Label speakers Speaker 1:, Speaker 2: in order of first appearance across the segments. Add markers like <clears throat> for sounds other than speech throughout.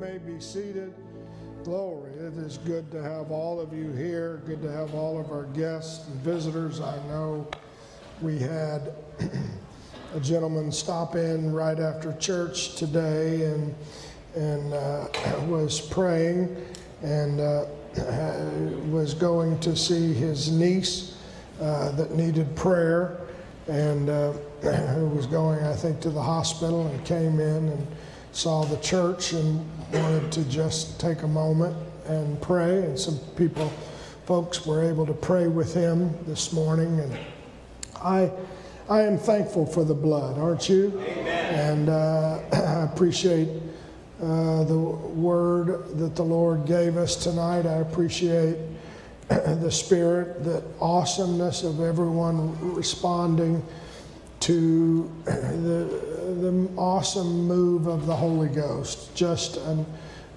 Speaker 1: may be seated. Glory. It is good to have all of you here. Good to have all of our guests and visitors. I know we had <clears throat> a gentleman stop in right after church today and and uh, <clears throat> was praying and uh, <clears throat> was going to see his niece uh, that needed prayer and uh, who was going, I think, to the hospital and came in and saw the church and wanted to just take a moment and pray. And some people, folks, were able to pray with him this morning. And I, I am thankful for the blood, aren't you?
Speaker 2: Amen.
Speaker 1: And uh, <clears throat> I appreciate uh, the word that the Lord gave us tonight. I appreciate <clears throat> the spirit, the awesomeness of everyone responding to <clears throat> the, the awesome move of the Holy Ghost. Just an,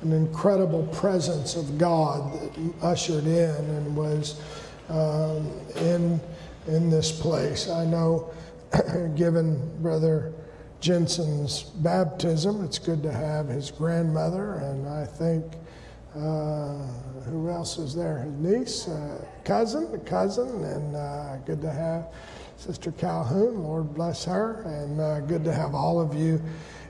Speaker 1: an incredible presence of God that ushered in and was um, in, in this place. I know, <clears throat> given Brother Jensen's baptism, it's good to have his grandmother, and I think. Uh, who else is there? His niece, uh, cousin, cousin, and uh, good to have Sister Calhoun. Lord bless her, and uh, good to have all of you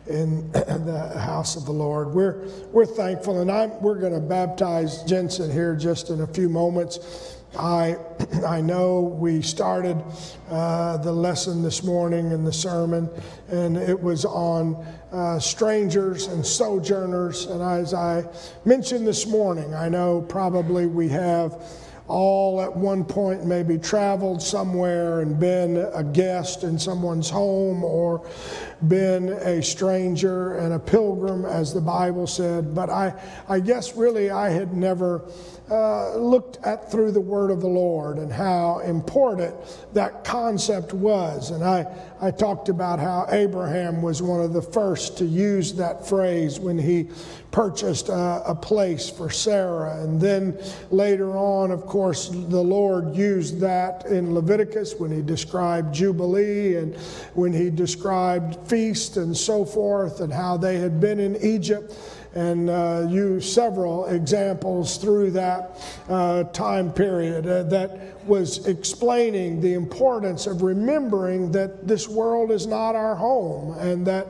Speaker 1: in <clears throat> the house of the Lord. We're we're thankful, and I'm, we're going to baptize Jensen here just in a few moments. I <clears throat> I know we started uh, the lesson this morning in the sermon, and it was on uh, strangers and sojourners. And as I mentioned this morning, I know probably we have all at one point maybe traveled somewhere and been a guest in someone's home or been a stranger and a pilgrim, as the Bible said. But I, I guess really I had never uh, looked at through the word of the Lord and how important that concept was. And I, I talked about how Abraham was one of the first to use that phrase when he purchased a, a place for Sarah. And then later on, of course, the Lord used that in Leviticus when he described Jubilee and when he described feast and so forth and how they had been in Egypt and uh, use several examples through that uh, time period uh, that was explaining the importance of remembering that this world is not our home and that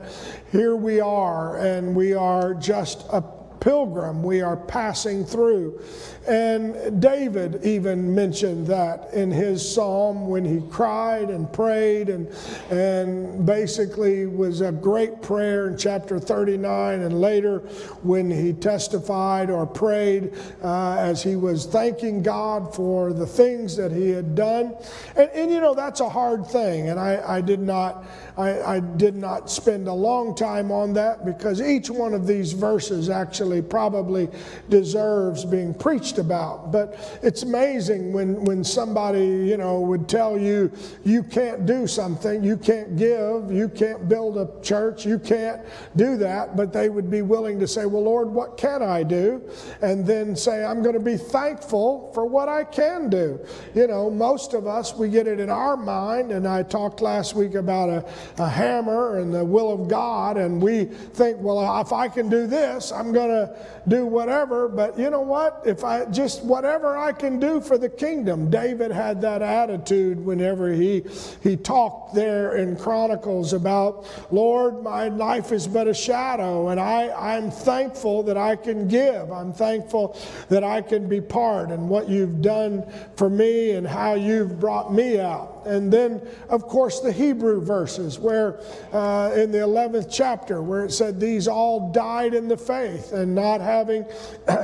Speaker 1: here we are and we are just a pilgrim we are passing through. And David even mentioned that in his psalm when he cried and prayed and, and basically was a great prayer in chapter 39 and later when he testified or prayed uh, as he was thanking God for the things that he had done. And, and you know, that's a hard thing. And I, I did not I, I, did not spend a long time on that because each one of these verses actually probably deserves being preached about. But it's amazing when, when somebody, you know, would tell you, you can't do something, you can't give, you can't build a church, you can't do that, but they would be willing to say, well, Lord, what can I do? And then say, I'm going to be thankful for what I can do. You know, most of us, we get it in our mind, and I talked last week about a, a hammer and the will of God, and we think, well, if I can do this, I'm going to do whatever. But you know what? If I just whatever I can do for the kingdom, David had that attitude whenever he he talked there in Chronicles about, Lord, my life is but a shadow, and I I'm thankful that I can give. I'm thankful that I can be part and what you've done for me and how you've brought me out. And then, of course, the Hebrew verses where uh, in the 11th chapter, where it said, These all died in the faith and not having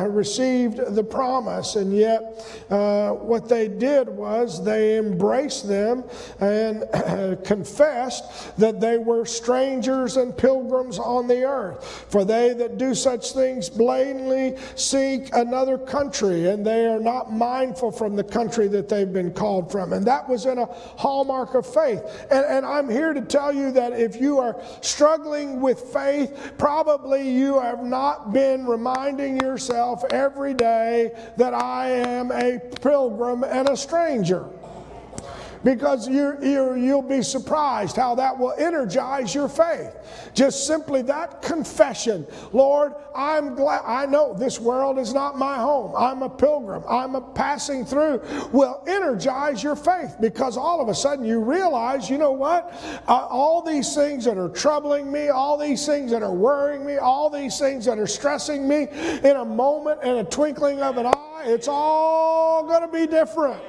Speaker 1: received the promise. And yet, uh, what they did was they embraced them and confessed that they were strangers and pilgrims on the earth. For they that do such things blatantly seek another country, and they are not mindful from the country that they've been called from. And that was in a hallmark of faith. And, and I'm here to tell you that if you are struggling with faith, probably you have not been reminding yourself every day that I am a pilgrim and a stranger because you, you, you'll be surprised how that will energize your faith. Just simply that confession Lord, I'm glad, I know this world is not my home. I'm a pilgrim, I'm a passing through, will energize your faith because all of a sudden you realize, you know what? Uh, all these things that are troubling me, all these things that are worrying me, all these things that are stressing me, in a moment, in a twinkling of an eye, it's all going to be different.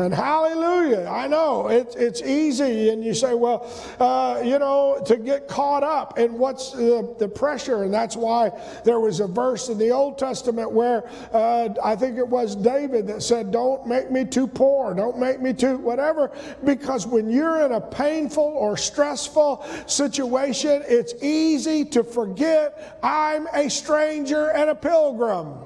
Speaker 1: And hallelujah, I know it, it's easy, and you say, well, uh, you know, to get caught up in what's the, the, pressure. And that's why there was a verse in the Old Testament where uh, I think it was David that said, Don't make me too poor, don't make me too whatever. Because when you're in a painful or stressful situation, it's easy to forget I'm a stranger and a pilgrim.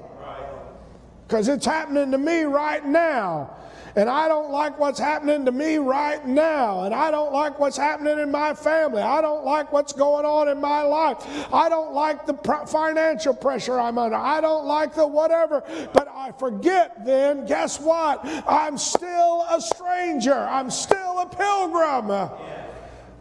Speaker 1: Because it's happening to me right now and I don't like what's happening to me right now, and I don't like what's happening in my family, I don't like what's going on in my life, I don't like the financial pressure I'm under, I don't like the whatever, but I forget then, guess what? I'm still a stranger, I'm still a pilgrim. Yeah.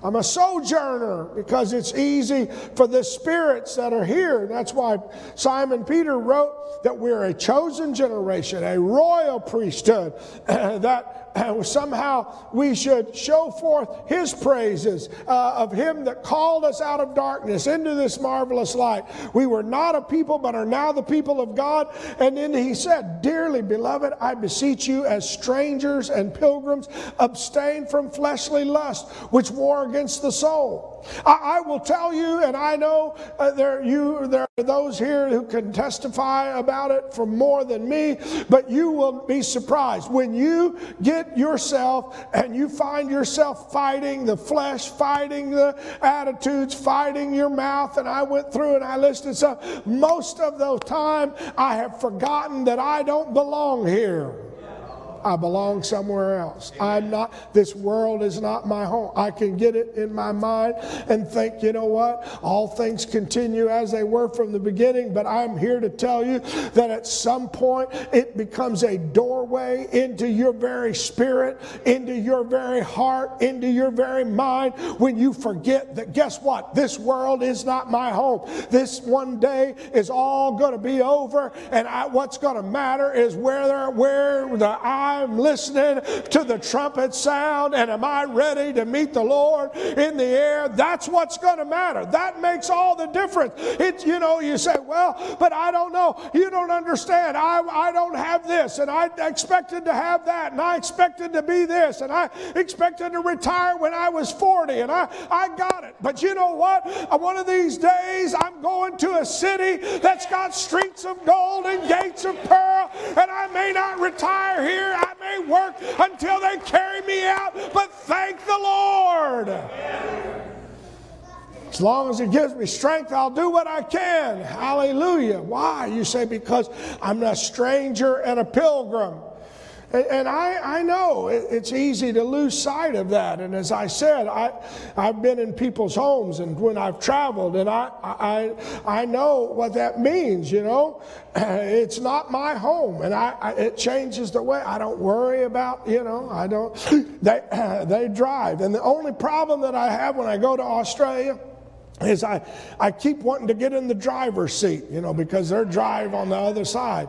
Speaker 1: I'm a sojourner because it's easy for the spirits that are here. That's why Simon Peter wrote that we're a chosen generation, a royal priesthood, <clears throat> that <clears throat> somehow we should show forth his praises uh, of him that called us out of darkness into this marvelous light. We were not a people, but are now the people of God. And then he said, Dearly beloved, I beseech you, as strangers and pilgrims, abstain from fleshly lust, which war against the soul. I, I will tell you, and I know uh, there, you, there are those here who can testify about it for more than me, but you will be surprised when you get yourself and you find yourself fighting the flesh, fighting the attitudes, fighting your mouth. And I went through and I listed some. Most of the time, I have forgotten that I don't belong here. I belong somewhere else. I'm not, this world is not my home. I can get it in my mind and think, you know what? All things continue as they were from the beginning, but I'm here to tell you that at some point it becomes a doorway into your very spirit, into your very heart, into your very mind when you forget that guess what? This world is not my home. This one day is all going to be over, and I, what's going to matter is where, where the eye I'm listening to the trumpet sound and am I ready to meet the Lord in the air? That's what's going to matter. That makes all the difference. You know, you say, well, but I don't know. You don't understand. I, I don't have this and I expected to have that and I expected to be this and I expected to retire when I was 40 and I, I got it. But you know what? Uh, one of these days I'm going to a city that's got streets of gold and gates of pearl and I may not retire here. I may work until they carry me out, but thank the Lord. As long as He gives me strength, I'll do what I can. Hallelujah. Why? You say, because I'm a stranger and a pilgrim. And I, I know it's easy to lose sight of that. And as I said, I, I've been in people's homes and when I've traveled, and I, I, I know what that means, you know. <clears throat> It's not my home, and I, I, it changes the way. I don't worry about, you know, I don't, they, <clears throat> they drive. And the only problem that I have when I go to Australia, is I, I keep wanting to get in the driver's seat, you know, because they're drive on the other side.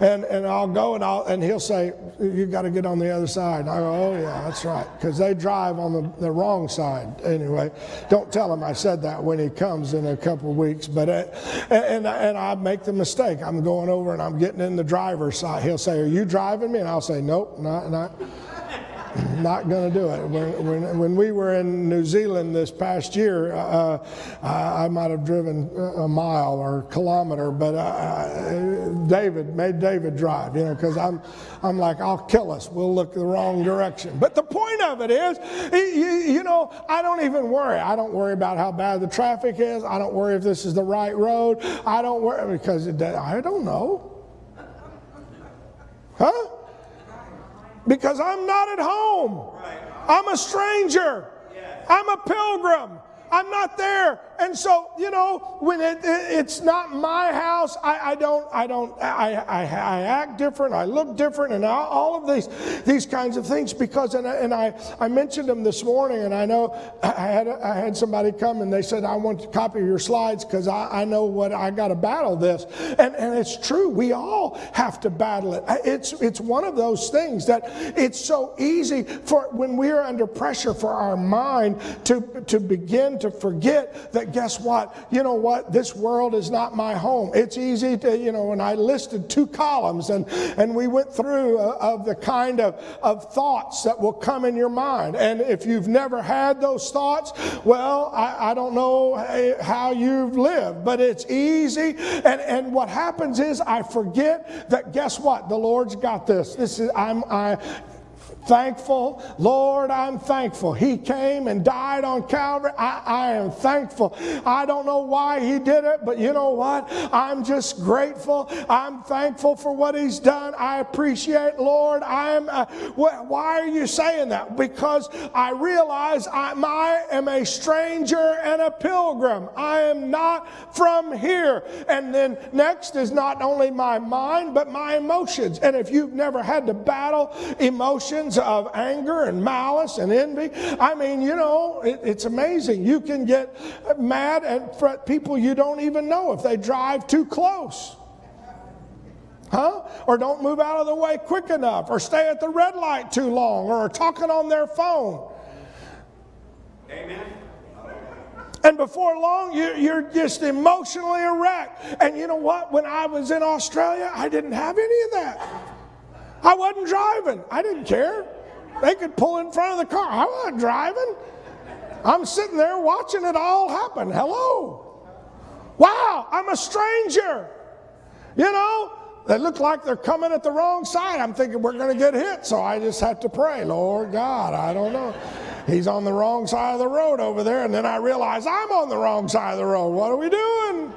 Speaker 1: And, and I'll go and, I'll, and he'll say, You got to get on the other side. And I go, Oh, yeah, that's right. Because they drive on the, the wrong side. Anyway, don't tell him I said that when he comes in a couple of weeks. But uh, and, and I make the mistake. I'm going over and I'm getting in the driver's side. He'll say, Are you driving me? And I'll say, Nope, not, not not going to do it. When, when, when, we were in New Zealand this past year, uh, I, I might have driven a mile or a kilometer, but uh, David made David drive, you know, because I'm, I'm like, I'll kill us. We'll look the wrong direction. But the point of it is, you, you know, I don't even worry. I don't worry about how bad the traffic is. I don't worry if this is the right road. I don't worry because it, I don't know. Huh? Because I'm not at home. I'm a stranger. I'm a pilgrim. I'm not there And so, you know, when it, it, it's not my house, I, I don't, I don't, I, I, I, act different, I look different, and all of these, these kinds of things because, and, I, and I, I mentioned them this morning, and I know I had, I had somebody come and they said, I want to copy your slides because I, I know what I got to battle this. And, and it's true, we all have to battle it. It's, it's one of those things that it's so easy for when we're under pressure for our mind to, to begin to forget that guess what? You know what? This world is not my home. It's easy to, you know, and I listed two columns and, and we went through uh, of the kind of, of thoughts that will come in your mind. And if you've never had those thoughts, well, I, I don't know how you've lived, but it's easy. And, and what happens is I forget that guess what? The Lord's got this. This is, I'm, I, thankful. Lord, I'm thankful. He came and died on Calvary. I, I, am thankful. I don't know why He did it, but you know what? I'm just grateful. I'm thankful for what He's done. I appreciate, Lord. I'm. Uh, wh- why are you saying that? Because I realize I'm, I am a stranger and a pilgrim. I am not from here. And then next is not only my mind, but my emotions. And if you've never had to battle emotions, of anger and malice and envy. I mean, you know, it, it's amazing. You can get mad at people you don't even know if they drive too close. Huh? Or don't move out of the way quick enough, or stay at the red light too long, or are talking on their phone. Amen. And before long, you, are just emotionally a wreck. And you know what? When I was in Australia, I didn't have any of that. I wasn't driving. I didn't care. They could pull in front of the car. I wasn't driving. I'm sitting there watching it all happen. Hello. Wow, I'm a stranger. You know, they look like they're coming at the wrong side. I'm thinking we're going to get hit, so I just have to pray, Lord God, I don't know. He's on the wrong side of the road over there, and then I realize I'm on the wrong side of the road. What are we doing?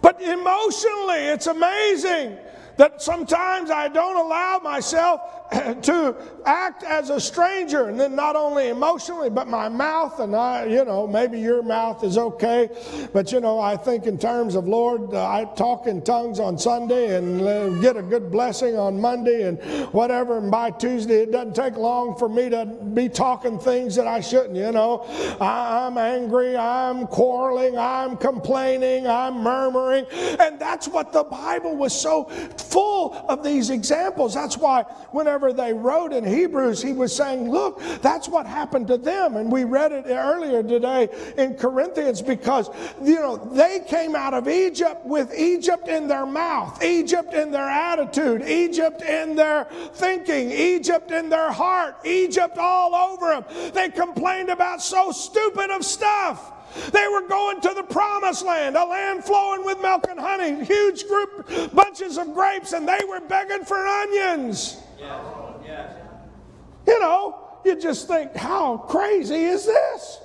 Speaker 1: But emotionally, it's amazing that sometimes I don't allow myself <clears throat> to act as a stranger, and then not only emotionally, but my mouth, and I, you know, maybe your mouth is okay, but you know, I think in terms of Lord, uh, I talk in tongues on Sunday and uh, get a good blessing on Monday and whatever, and by Tuesday it doesn't take long for me to be talking things that I shouldn't, you know. I, I'm angry, I'm quarreling, I'm complaining, I'm murmuring, and that's what the Bible was so full of these examples. That's why whenever they wrote in Hebrews, he was saying, Look, that's what happened to them. And we read it earlier today in Corinthians because, you know, they came out of Egypt with Egypt in their mouth, Egypt in their attitude, Egypt in their thinking, Egypt in their heart, Egypt all over them. They complained about so stupid of stuff. They were going to the promised land, a land flowing with milk and honey, huge group, bunches of grapes, and they were begging for onions. Yes. Yes. You know, you just think, how crazy is this?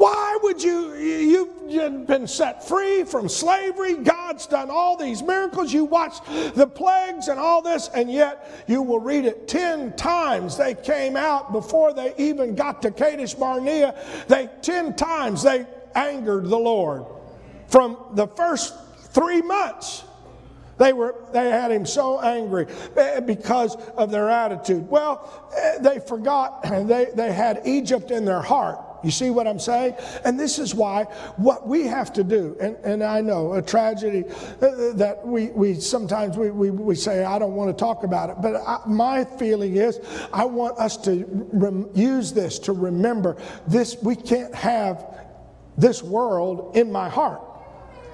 Speaker 1: Why would you, you've been set free from slavery. God's done all these miracles. You watch the plagues and all this, and yet you will read it 10 times. They came out before they even got to Kadesh Barnea. They, 10 times, they angered the Lord. From the first three months, they, were, they had him so angry eh, because of their attitude. Well, eh, they forgot, they, they had Egypt in their heart. You see what I'm saying? And this is why what we have to do, and, and I know a tragedy uh, that we, we sometimes we, we, we say, I don't want to talk about it. But I, my feeling is I want us to rem, use this to remember this, we can't have this world in my heart.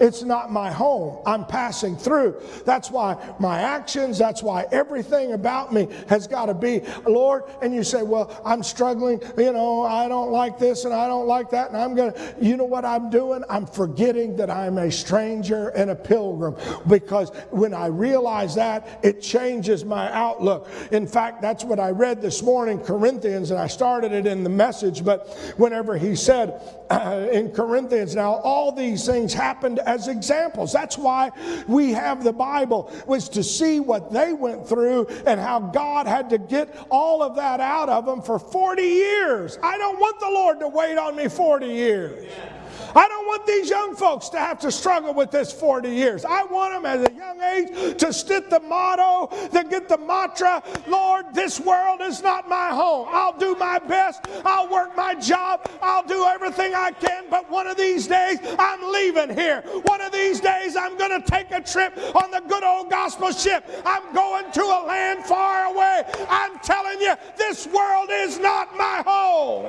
Speaker 1: It's not my home. I'm passing through. That's why my actions, that's why everything about me has got to be, Lord. And you say, Well, I'm struggling. You know, I don't like this and I don't like that. And I'm going to, you know what I'm doing? I'm forgetting that I'm a stranger and a pilgrim. Because when I realize that, it changes my outlook. In fact, that's what I read this morning, Corinthians, and I started it in the message. But whenever he said <clears throat> in Corinthians, now all these things happened as examples. That's why we have the Bible, was to see what they went through and how God had to get all of that out of them for 40 years. I don't want the Lord to wait on me 40 years. Yeah. I don't want these young folks to have to struggle with this 40 years. I want them at a young age to stick the motto, to get the mantra, Lord, this world is not my home. I'll do my best. I'll work my job. I'll do everything I can. But one of these days, I'm leaving here. One of these days, I'm going to take a trip on the good old gospel ship. I'm going to a land far away. I'm telling you, this world is not my home.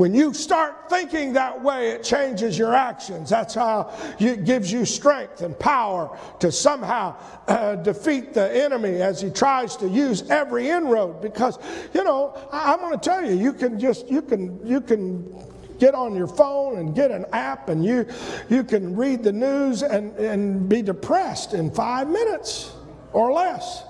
Speaker 1: When you start thinking that way, it changes your actions. That's how it gives you strength and power to somehow uh, defeat the enemy as he tries to use every inroad. Because, you know, I, I'm going to tell you, you can just, you can, you can get on your phone and get an app and you, you can read the news and, and be depressed in five minutes or less.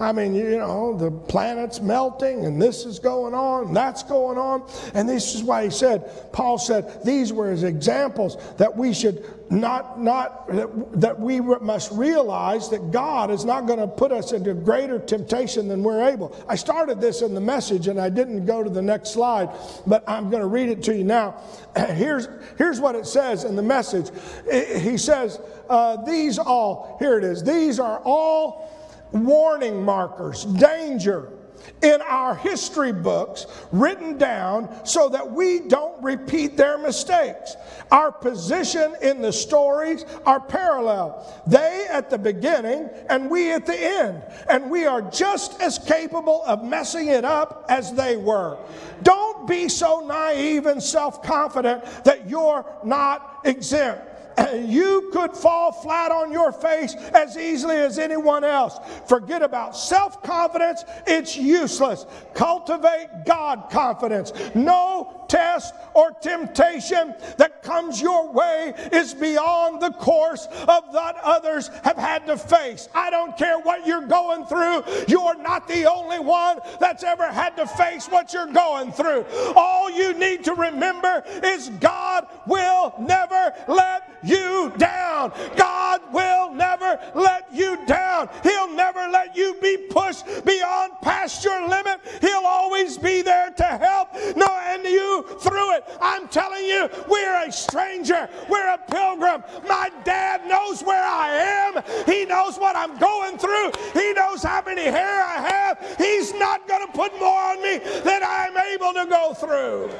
Speaker 1: I mean, you know, the planet's melting and this is going on and that's going on. And this is why he said, Paul said, these were his examples that we should not, not, that, that we must realize that God is not going to put us into greater temptation than we're able. I started this in the message and I didn't go to the next slide, but I'm going to read it to you now. <clears throat> Here's, here's what it says in the message. He says, uh, these all, here it is, these are all warning markers, danger in our history books written down so that we don't repeat their mistakes. Our position in the stories are parallel. They at the beginning and we at the end. And we are just as capable of messing it up as they were. Don't be so naive and self confident that you're not exempt. You could fall flat on your face as easily as anyone else. Forget about self confidence, it's useless. Cultivate God confidence. No test or temptation that comes your way is beyond the course of that others have had to face. I don't care what you're going through, you're not the only one that's ever had to face what you're going through. All you need to remember is God will never let you down. God will never let you down. He'll never let you be pushed beyond past your limit. He'll always be there to help. No, and you through it. I'm telling you, we're a stranger. We're a pilgrim. My dad knows where I am. He knows what I'm going through. He knows how many hair I have. He's not going to put more on me than I'm able to go through.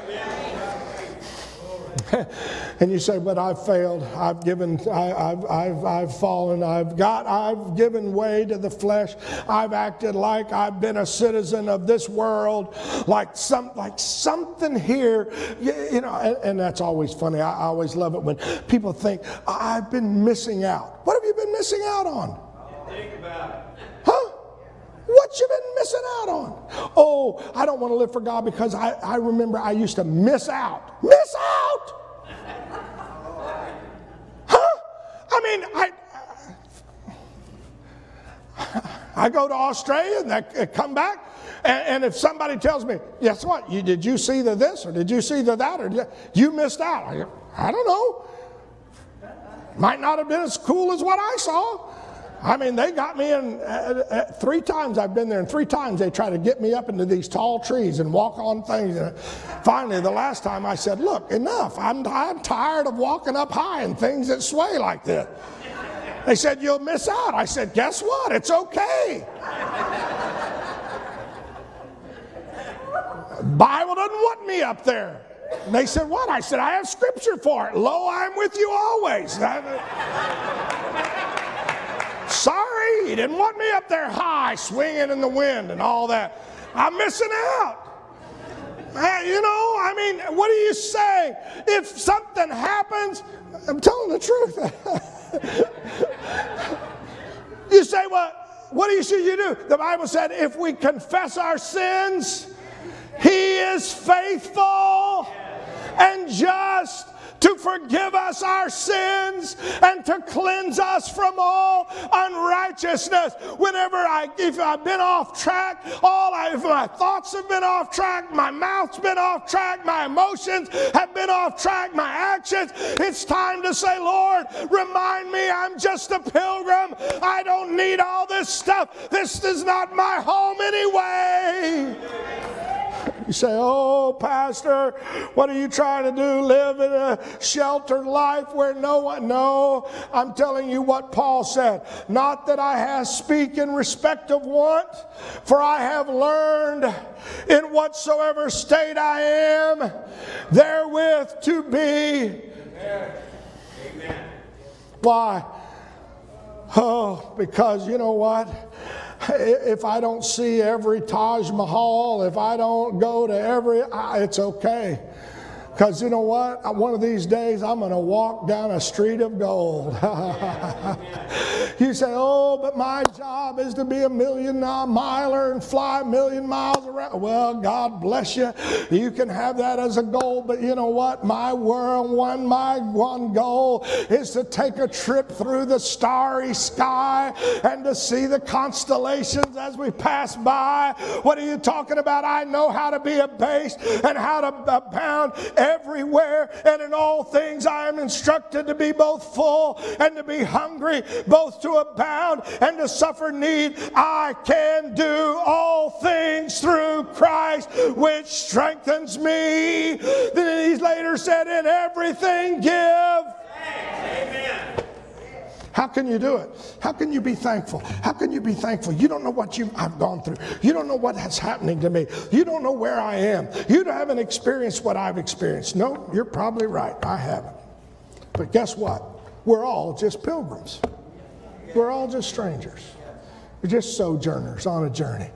Speaker 1: <laughs> and you say, but I've failed. I've given, I, have I've, I've fallen. I've got, I've given way to the flesh. I've acted like I've been a citizen of this world, like some, like something here, you, you know, and, and, that's always funny. I, I always love it when people think, I've been missing out. What have you been missing out on? Think about it. Huh? What you been missing out on? Oh, I don't want to live for God because I, I remember I used to miss out. Miss out! I mean, I, I go to Australia and I come back, and, and, if somebody tells me, guess what? You, did you see the this or did you see the that or you, missed out? I, I don't know. Might not have been as cool as what I saw. I mean, they got me in uh, uh, three times I've been there, and three times they try to get me up into these tall trees and walk on things. And finally, the last time I said, Look, enough. I'm, I'm tired of walking up high and things that sway like this. They said, You'll miss out. I said, Guess what? It's okay. Bible doesn't want me up there. And they said, What? I said, I have scripture for it. Lo, I'm with you always. He didn't want me up there high, swinging in the wind and all that. I'm missing out. Uh, you know, I mean, what do you say? If something happens, I'm telling the truth. <laughs> you say, well, what do you should you do? The Bible said, if we confess our sins, He is faithful and just to forgive us our sins and to cleanse us from all unrighteousness. Whenever I, if I've been off track, all I, if my thoughts have been off track, my mouth's been off track, my emotions have been off track, my actions, it's time to say, Lord, remind me I'm just a pilgrim. I don't need all this stuff. This is not my home anyway. You say, Oh, Pastor, what are you trying to do? Live in a sheltered life where no one. No, I'm telling you what Paul said. Not that I have speak in respect of want, for I have learned in whatsoever state I am, therewith to be. Amen. Why? Oh, because you know what? If I don't see every Taj Mahal, if I don't go to every, it's okay. Because you know what? One of these days I'm going to walk down a street of gold. <laughs> you say, oh, but my job is to be a million miler and fly a million miles around. Well, God bless you. You can have that as a goal, but you know what? My world, one, my one goal is to take a trip through the starry sky and to see the constellations as we pass by. What are you talking about? I know how to be abased and how to abound everywhere and in all things I am instructed to be both full and to be hungry, both to abound and to suffer need. I can do all things through Christ, which strengthens me. Then he later said, In everything give. How can you do it? How can you be thankful? How can you be thankful? You don't know what you I've gone through. You don't know what's happening to me. You don't know where I am. You haven't experienced what I've experienced. No, you're probably right. I haven't. But guess what? We're all just pilgrims. We're all just strangers. We're just sojourners on a journey.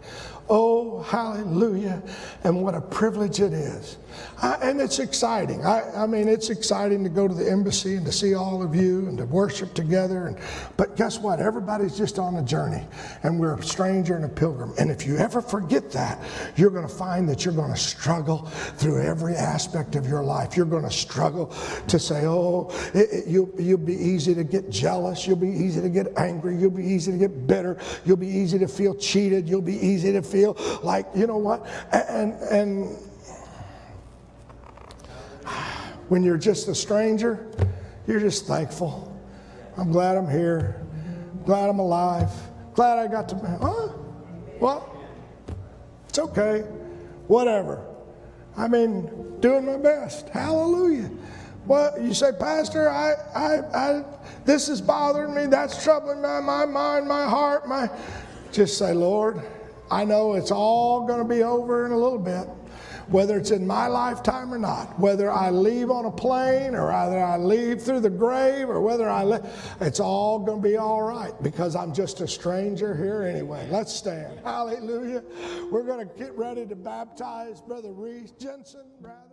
Speaker 1: Oh, hallelujah. And what a privilege it is. I, and it's exciting. I, I, mean, it's exciting to go to the embassy and to see all of you and to worship together. And, but guess what? Everybody's just on a journey, and we're a stranger and a pilgrim. And if you ever forget that, you're going to find that you're going to struggle through every aspect of your life. You're going to struggle to say, oh, it, it, you'll, you'll be easy to get jealous. You'll be easy to get angry. You'll be easy to get bitter. You'll be easy to feel cheated. You'll be easy to feel like, you know what? And, and, when you're just a stranger, you're just thankful. I'm glad I'm here. Glad I'm alive. Glad I got to. Huh? Well, it's okay. Whatever. I mean, doing my best. Hallelujah. Well, you say, Pastor, I, I, I, this is bothering me. That's troubling my, my mind, my heart, my. Just say, Lord, I know it's all going to be over in a little bit whether it's in my lifetime or not, whether I leave on a plane or whether I leave through the grave or whether I live, it's all going to be all right because I'm just a stranger here anyway. Let's stand. Hallelujah. We're going to get ready to baptize Brother Reese Jensen, brother.